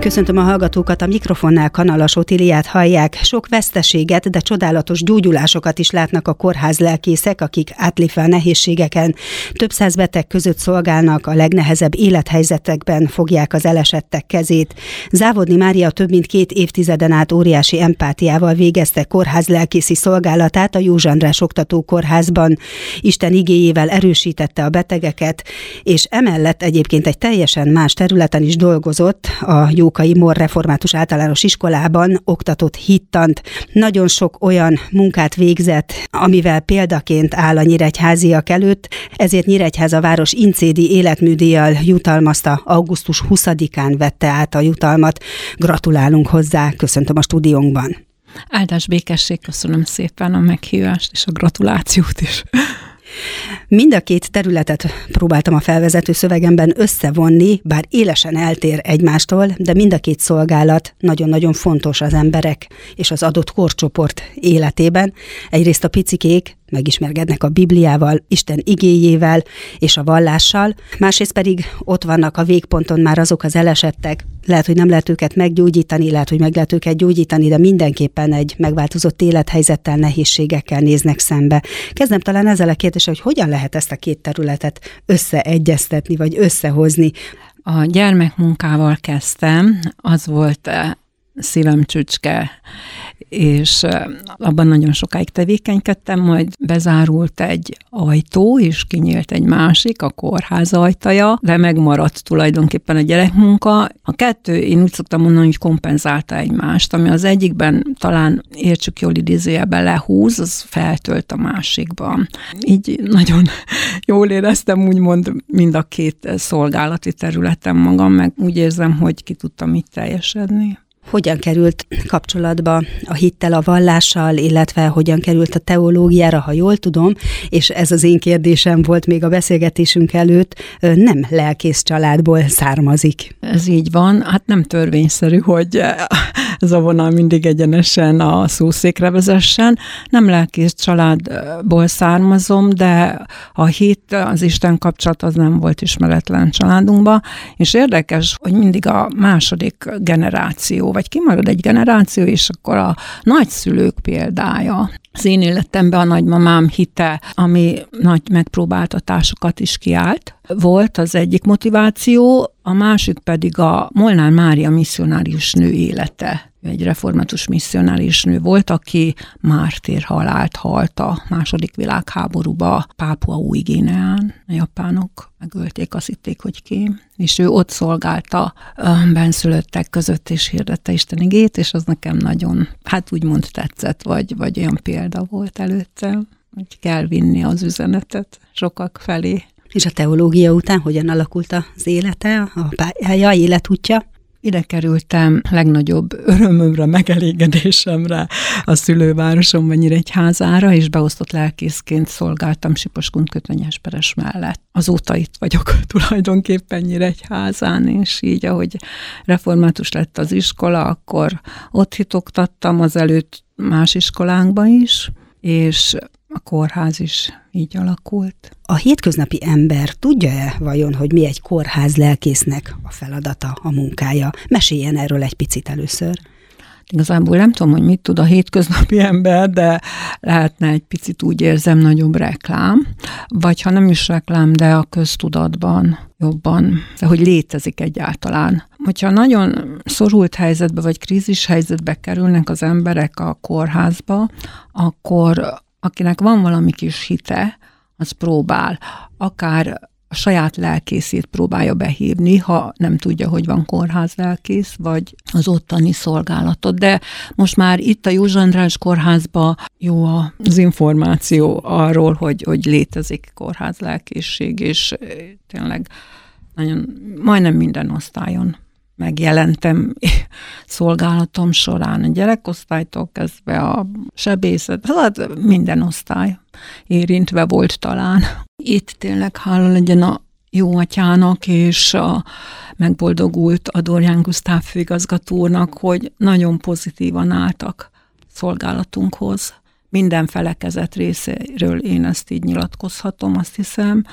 Köszöntöm a hallgatókat, a mikrofonnál Kanalas Otiliát hallják. Sok veszteséget, de csodálatos gyógyulásokat is látnak a kórház lelkészek, akik átlépve a nehézségeken. Több száz beteg között szolgálnak, a legnehezebb élethelyzetekben fogják az elesettek kezét. Závodni Mária több mint két évtizeden át óriási empátiával végezte kórház lelkészi szolgálatát a József András Oktató Kórházban. Isten igéjével erősítette a betegeket, és emellett egyébként egy teljesen más területen is dolgozott a jó Jókai Mor Református Általános Iskolában oktatott hittant. Nagyon sok olyan munkát végzett, amivel példaként áll a nyíregyháziak előtt, ezért Nyíregyháza város incédi életműdíjjal jutalmazta, augusztus 20-án vette át a jutalmat. Gratulálunk hozzá, köszöntöm a stúdiónkban. Áldás békesség, köszönöm szépen a meghívást és a gratulációt is. Mind a két területet próbáltam a felvezető szövegemben összevonni, bár élesen eltér egymástól, de mind a két szolgálat nagyon-nagyon fontos az emberek és az adott korcsoport életében. Egyrészt a picikék megismerkednek a Bibliával, Isten igéjével és a vallással, másrészt pedig ott vannak a végponton már azok az elesettek, lehet, hogy nem lehet őket meggyógyítani, lehet, hogy meg lehet őket gyógyítani, de mindenképpen egy megváltozott élethelyzettel, nehézségekkel néznek szembe. Kezdem talán ezzel a kérdéssel, hogy hogyan lehet ezt a két területet összeegyeztetni, vagy összehozni. A gyermekmunkával kezdtem, az volt eh, szívem és abban nagyon sokáig tevékenykedtem, majd bezárult egy ajtó, és kinyílt egy másik, a kórház ajtaja, de megmaradt tulajdonképpen a gyerekmunka. A kettő, én úgy szoktam mondani, hogy kompenzálta egymást, ami az egyikben talán értsük jól idézőjelben lehúz, az feltölt a másikban. Így nagyon jól éreztem úgymond mind a két szolgálati területen magam, meg úgy érzem, hogy ki tudtam itt teljesedni hogyan került kapcsolatba a hittel, a vallással, illetve hogyan került a teológiára, ha jól tudom, és ez az én kérdésem volt még a beszélgetésünk előtt, nem lelkész családból származik. Ez így van, hát nem törvényszerű, hogy ez a vonal mindig egyenesen a szószékre vezessen. Nem lelkész családból származom, de a hit, az Isten kapcsolat az nem volt ismeretlen családunkban, és érdekes, hogy mindig a második generáció vagy kimarad egy generáció, és akkor a nagyszülők példája. Az én életemben a nagymamám hite, ami nagy megpróbáltatásokat is kiállt, volt az egyik motiváció, a másik pedig a Molnár Mária misszionárius nő élete egy református misszionális nő volt, aki mártér halált halt a második világháborúba Pápua új Guineán. A japánok megölték, azt hitték, hogy kém. És ő ott szolgálta benszülöttek között, és hirdette Isten igét, és az nekem nagyon, hát úgymond tetszett, vagy, vagy olyan példa volt előttem, hogy kell vinni az üzenetet sokak felé. És a teológia után hogyan alakult az élete, a pályája, életútja? Ide kerültem legnagyobb örömömre, megelégedésemre a szülővárosomban Nyíregyházára, és beosztott lelkészként szolgáltam Siposkund kötönyesperes mellett. Azóta itt vagyok tulajdonképpen Nyíregyházán, és így, ahogy református lett az iskola, akkor ott hitoktattam, azelőtt más iskolánkba is, és a kórház is így alakult. A hétköznapi ember tudja-e vajon, hogy mi egy kórház lelkésznek a feladata, a munkája? Meséljen erről egy picit először. Igazából nem tudom, hogy mit tud a hétköznapi ember, de lehetne egy picit úgy érzem nagyobb reklám, vagy ha nem is reklám, de a köztudatban jobban, de hogy létezik egyáltalán. Hogyha nagyon szorult helyzetbe vagy krízis helyzetbe kerülnek az emberek a kórházba, akkor akinek van valami kis hite, az próbál, akár a saját lelkészét próbálja behívni, ha nem tudja, hogy van kórház lelkész, vagy az ottani szolgálatot. De most már itt a József András kórházban jó az információ arról, hogy, hogy létezik kórház lelkészség, és tényleg nagyon, majdnem minden osztályon megjelentem szolgálatom során, a gyerekosztálytól kezdve a sebészet, hát minden osztály érintve volt talán. Itt tényleg hála legyen a jó atyának és a megboldogult Adorján Gusztáv főigazgatónak, hogy nagyon pozitívan álltak szolgálatunkhoz. Minden felekezet részéről én ezt így nyilatkozhatom, azt hiszem,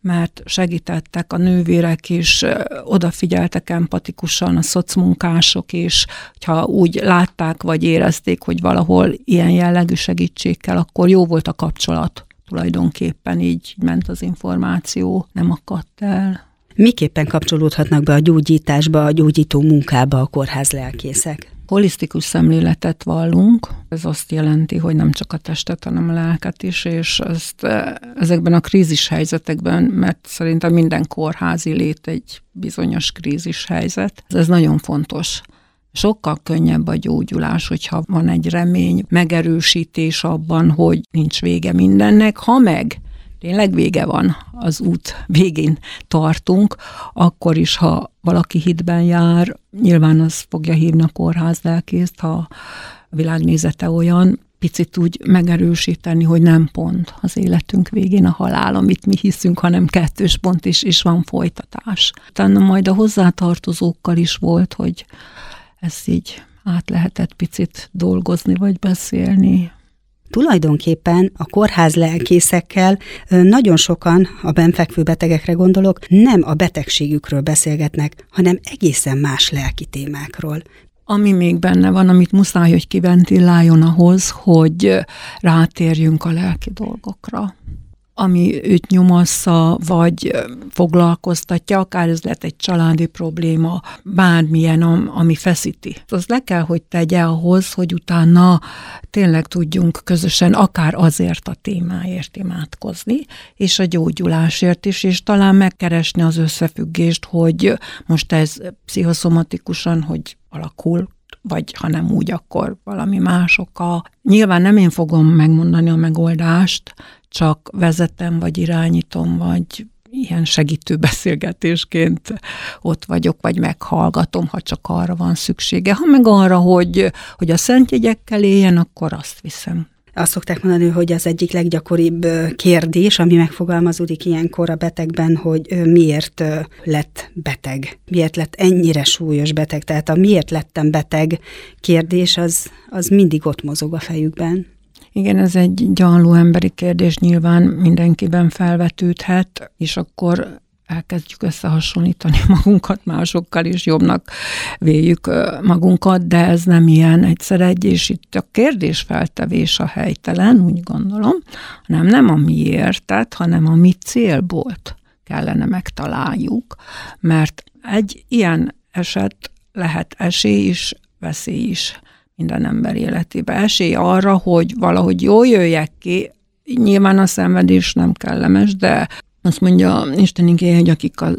mert segítettek a nővérek is, odafigyeltek empatikusan a szocmunkások is, ha úgy látták vagy érezték, hogy valahol ilyen jellegű segítség kell, akkor jó volt a kapcsolat. Tulajdonképpen így ment az információ, nem akadt el. Miképpen kapcsolódhatnak be a gyógyításba, a gyógyító munkába a kórház lelkészek? Holisztikus szemléletet vallunk. Ez azt jelenti, hogy nem csak a testet, hanem a lelket is, és ezt e, ezekben a krízis helyzetekben, mert szerintem minden kórházi lét egy bizonyos krízis helyzet, ez nagyon fontos. Sokkal könnyebb a gyógyulás, hogyha van egy remény, megerősítés abban, hogy nincs vége mindennek, ha meg tényleg vége van, az út végén tartunk, akkor is, ha valaki hitben jár, nyilván az fogja hívni a kórház lelkészt, ha a világnézete olyan, picit úgy megerősíteni, hogy nem pont az életünk végén a halál, amit mi hiszünk, hanem kettős pont is, és van folytatás. Utána majd a hozzátartozókkal is volt, hogy ezt így át lehetett picit dolgozni, vagy beszélni, Tulajdonképpen a kórház lelkészekkel nagyon sokan, a benfekvő betegekre gondolok, nem a betegségükről beszélgetnek, hanem egészen más lelki témákról. Ami még benne van, amit muszáj, hogy kiventiláljon ahhoz, hogy rátérjünk a lelki dolgokra ami őt nyomassza, vagy foglalkoztatja, akár ez lehet egy családi probléma, bármilyen, ami feszíti. Az le kell, hogy tegye ahhoz, hogy utána tényleg tudjunk közösen akár azért a témáért imádkozni, és a gyógyulásért is, és talán megkeresni az összefüggést, hogy most ez pszichoszomatikusan, hogy alakul, vagy ha nem úgy, akkor valami másokkal. Nyilván nem én fogom megmondani a megoldást, csak vezetem, vagy irányítom, vagy ilyen segítő beszélgetésként ott vagyok, vagy meghallgatom, ha csak arra van szüksége. Ha meg arra, hogy, hogy a szentjegyekkel éljen, akkor azt viszem. Azt szokták mondani, hogy az egyik leggyakoribb kérdés, ami megfogalmazódik ilyenkor a betegben, hogy miért lett beteg, miért lett ennyire súlyos beteg. Tehát a miért lettem beteg kérdés, az, az mindig ott mozog a fejükben. Igen, ez egy gyanló emberi kérdés, nyilván mindenkiben felvetődhet, és akkor elkezdjük összehasonlítani magunkat másokkal, és jobbnak véljük magunkat, de ez nem ilyen egyszer egy, és itt a kérdésfeltevés a helytelen, úgy gondolom, hanem nem a miértet, hanem a mi célból kellene megtaláljuk, mert egy ilyen eset lehet esély is, veszély is minden ember életébe. Esély arra, hogy valahogy jól jöjjek ki, nyilván a szenvedés nem kellemes, de azt mondja Isten igény, hogy akik az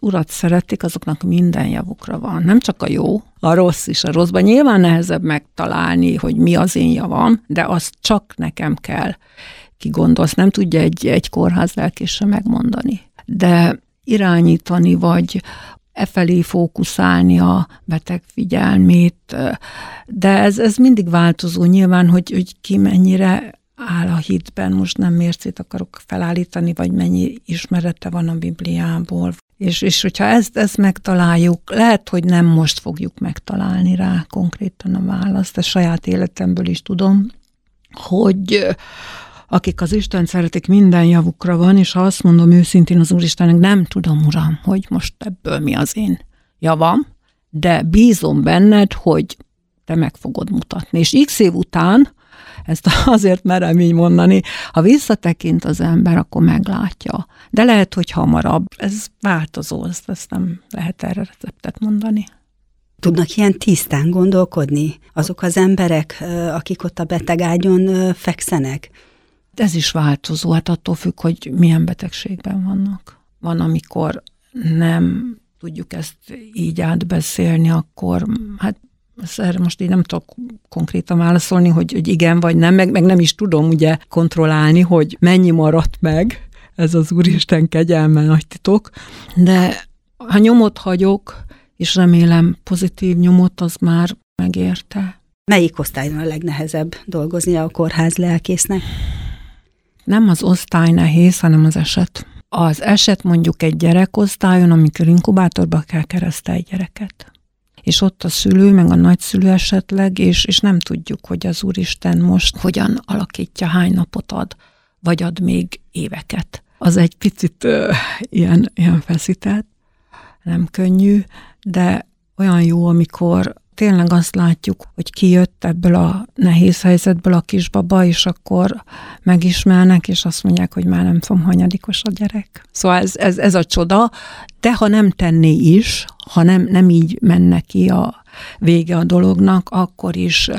urat szeretik, azoknak minden javukra van. Nem csak a jó, a rossz is a rosszban. Nyilván nehezebb megtalálni, hogy mi az én javam, de azt csak nekem kell kigondolsz. Nem tudja egy, egy kórház lelkése megmondani. De irányítani, vagy e felé fókuszálni a beteg figyelmét, de ez, ez mindig változó. Nyilván, hogy, hogy ki mennyire áll a hitben, most nem mércét akarok felállítani, vagy mennyi ismerete van a Bibliából. És, és hogyha ezt, ezt megtaláljuk, lehet, hogy nem most fogjuk megtalálni rá konkrétan a választ, ezt saját életemből is tudom, hogy akik az Isten szeretik, minden javukra van, és ha azt mondom őszintén az Úristennek, nem tudom, Uram, hogy most ebből mi az én javam, de bízom benned, hogy te meg fogod mutatni. És x év után, ezt azért merem így mondani, ha visszatekint az ember, akkor meglátja. De lehet, hogy hamarabb. Ez változó, ezt, ezt nem lehet erre receptet mondani. Tudnak ilyen tisztán gondolkodni azok az emberek, akik ott a betegágyon fekszenek? Ez is változó, hát attól függ, hogy milyen betegségben vannak. Van, amikor nem tudjuk ezt így átbeszélni, akkor hát erre most így nem tudok konkrétan válaszolni, hogy, hogy igen vagy nem, meg, meg nem is tudom ugye kontrollálni, hogy mennyi maradt meg, ez az Úristen kegyelme nagy titok, de ha nyomot hagyok, és remélem pozitív nyomot, az már megérte. Melyik osztályon a legnehezebb dolgozni a kórház lelkésznek? Nem az osztály nehéz, hanem az eset. Az eset mondjuk egy gyerekosztályon, amikor inkubátorba kell keresztelni egy gyereket. és ott a szülő, meg a nagyszülő esetleg, és, és nem tudjuk, hogy az Úristen most hogyan alakítja, hány napot ad, vagy ad még éveket. Az egy picit ö, ilyen, ilyen feszített, nem könnyű, de olyan jó, amikor tényleg azt látjuk, hogy kijött ebből a nehéz helyzetből a kisbaba, és akkor megismernek, és azt mondják, hogy már nem tudom, hanyadikos a gyerek. Szóval ez, ez, ez a csoda, de ha nem tenné is, ha nem, nem így menne ki a vége a dolognak, akkor is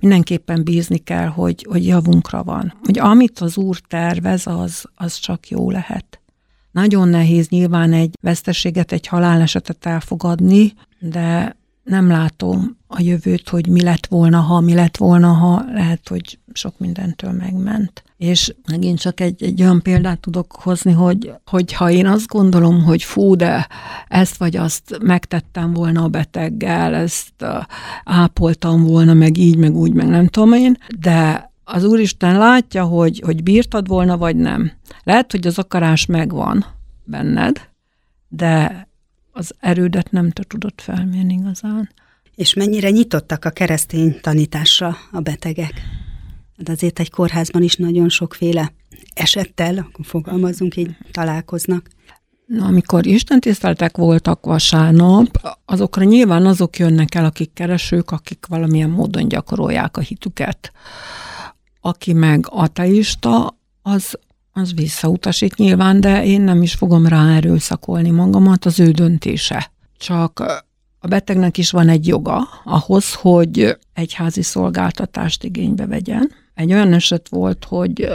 mindenképpen bízni kell, hogy, hogy javunkra van. Hogy amit az Úr tervez, az, az csak jó lehet. Nagyon nehéz nyilván egy veszteséget, egy halálesetet elfogadni, de nem látom a jövőt, hogy mi lett volna, ha, mi lett volna, ha lehet, hogy sok mindentől megment. És megint csak egy, egy olyan példát tudok hozni, hogy, hogy ha én azt gondolom, hogy fú, de ezt vagy azt megtettem volna a beteggel, ezt ápoltam volna, meg így, meg úgy, meg nem tudom én, de az Úristen látja, hogy, hogy bírtad volna, vagy nem. Lehet, hogy az akarás megvan benned, de az erődet nem te tudod felmérni igazán. És mennyire nyitottak a keresztény tanításra a betegek? De hát azért egy kórházban is nagyon sokféle esettel, akkor fogalmazunk így, találkoznak. Na, amikor istentiszteltek voltak vasárnap, azokra nyilván azok jönnek el, akik keresők, akik valamilyen módon gyakorolják a hitüket. Aki meg ateista, az az visszautasít nyilván, de én nem is fogom rá erőszakolni magamat, az ő döntése. Csak a betegnek is van egy joga ahhoz, hogy egy házi szolgáltatást igénybe vegyen. Egy olyan eset volt, hogy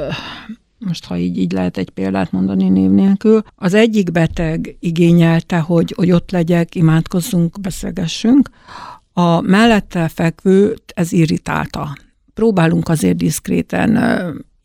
most ha így, így lehet egy példát mondani név nélkül, az egyik beteg igényelte, hogy, hogy ott legyek, imádkozzunk, beszélgessünk, a mellette fekvő ez irritálta. Próbálunk azért diszkréten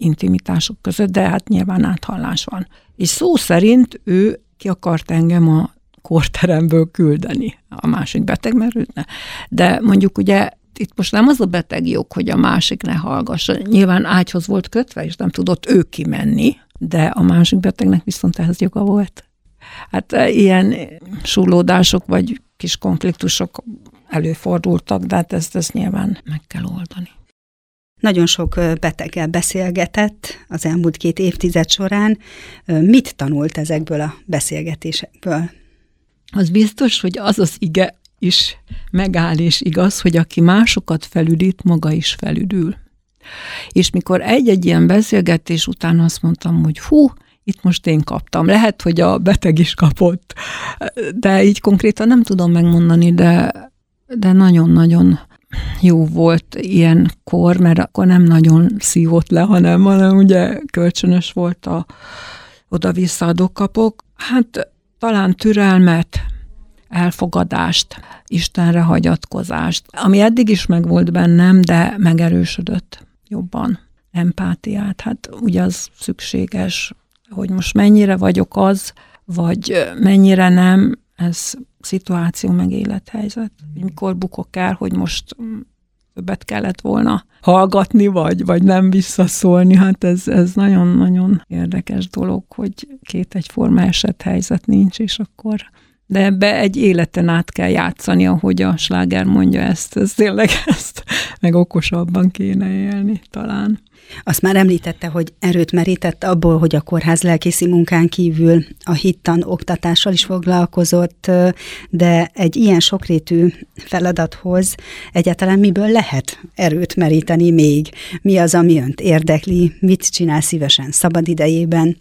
intimitások között, de hát nyilván áthallás van. És szó szerint ő ki akart engem a korteremből küldeni a másik beteg, mert őt ne. De mondjuk ugye itt most nem az a beteg jog, hogy a másik ne hallgassa. Nyilván ágyhoz volt kötve, és nem tudott ő kimenni, de a másik betegnek viszont ehhez joga volt. Hát e, ilyen súlódások vagy kis konfliktusok előfordultak, de hát ezt, ezt nyilván meg kell oldani. Nagyon sok beteggel beszélgetett az elmúlt két évtized során. Mit tanult ezekből a beszélgetésekből? Az biztos, hogy az az ige is megáll és igaz, hogy aki másokat felüdít, maga is felüdül. És mikor egy-egy ilyen beszélgetés után azt mondtam, hogy hú, itt most én kaptam. Lehet, hogy a beteg is kapott, de így konkrétan nem tudom megmondani, de, de nagyon-nagyon jó volt ilyenkor, mert akkor nem nagyon szívott le, hanem, hanem ugye kölcsönös volt a oda-vissza kapok. Hát talán türelmet, elfogadást, Istenre hagyatkozást, ami eddig is megvolt bennem, de megerősödött jobban. Empátiát, hát ugye az szükséges, hogy most mennyire vagyok az, vagy mennyire nem, ez szituáció, meg élethelyzet. Mikor bukok el, hogy most többet kellett volna hallgatni, vagy, vagy nem visszaszólni. Hát ez, ez nagyon-nagyon érdekes dolog, hogy két egyforma eset helyzet nincs, és akkor de ebbe egy életen át kell játszani, ahogy a sláger mondja ezt, ez tényleg ezt, meg okosabban kéne élni talán. Azt már említette, hogy erőt merített abból, hogy a kórház lelkészi munkán kívül a hittan oktatással is foglalkozott, de egy ilyen sokrétű feladathoz egyáltalán miből lehet erőt meríteni még? Mi az, ami önt érdekli? Mit csinál szívesen szabad idejében?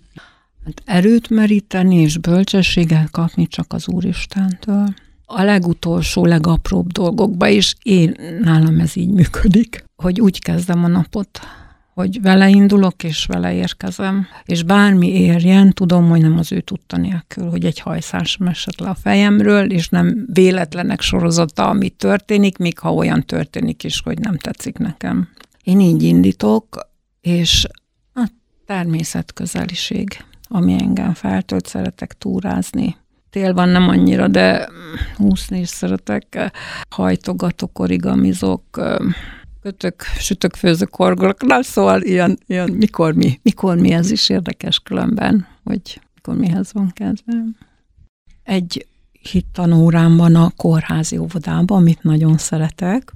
Hát erőt meríteni és bölcsességet kapni csak az Úristentől. A legutolsó, legapróbb dolgokba is én nálam ez így működik, hogy úgy kezdem a napot, hogy vele indulok, és vele érkezem, és bármi érjen, tudom, hogy nem az ő tudta nélkül, hogy egy hajszás esett le a fejemről, és nem véletlenek sorozata, ami történik, még ha olyan történik is, hogy nem tetszik nekem. Én így indítok, és a természetközeliség, ami engem feltölt, szeretek túrázni. Tél van nem annyira, de úszni is szeretek, hajtogatok, origamizok, kötök, sütök, főzök, horgolok, na szóval ilyen, ilyen mikor mi, mikor mi, ez is érdekes különben, hogy mikor mihez van kedvem. Egy hittanórám van a kórházi óvodában, amit nagyon szeretek.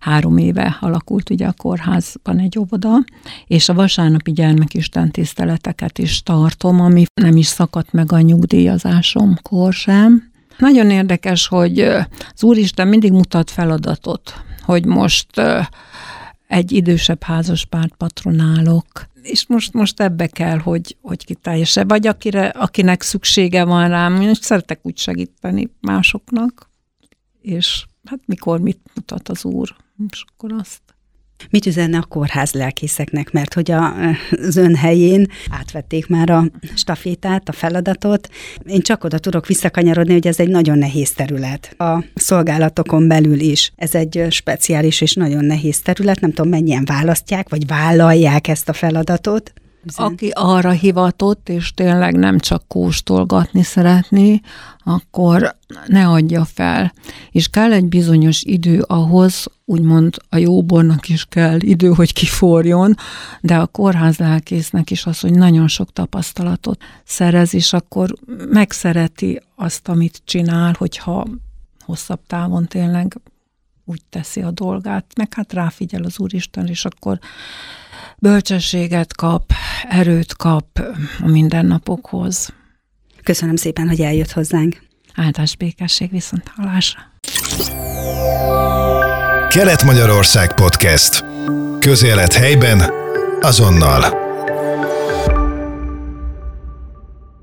Három éve alakult ugye a kórházban egy óvoda, és a vasárnapi gyermekisten tiszteleteket is tartom, ami nem is szakadt meg a nyugdíjazásomkor sem. Nagyon érdekes, hogy az Úristen mindig mutat feladatot, hogy most egy idősebb házaspárt patronálok, és most, most ebbe kell, hogy, hogy kiteljesebb, vagy akire, akinek szüksége van rám, én szeretek úgy segíteni másoknak, és hát mikor mit mutat az Úr, és akkor azt Mit üzenne a kórház lelkészeknek, mert hogy a, az ön helyén átvették már a stafétát, a feladatot. Én csak oda tudok visszakanyarodni, hogy ez egy nagyon nehéz terület. A szolgálatokon belül is. Ez egy speciális és nagyon nehéz terület. Nem tudom, mennyien választják, vagy vállalják ezt a feladatot. Aki arra hivatott, és tényleg nem csak kóstolgatni szeretné, akkor ne adja fel. És kell egy bizonyos idő ahhoz, úgymond a jóbornak is kell idő, hogy kiforjon, de a kórház lelkésznek is az, hogy nagyon sok tapasztalatot szerez, és akkor megszereti azt, amit csinál, hogyha hosszabb távon tényleg úgy teszi a dolgát, meg hát ráfigyel az Úristen, és akkor bölcsességet kap, erőt kap a mindennapokhoz. Köszönöm szépen, hogy eljött hozzánk. Áldás békesség viszont hallásra. Kelet-Magyarország Podcast. Közélet helyben, azonnal.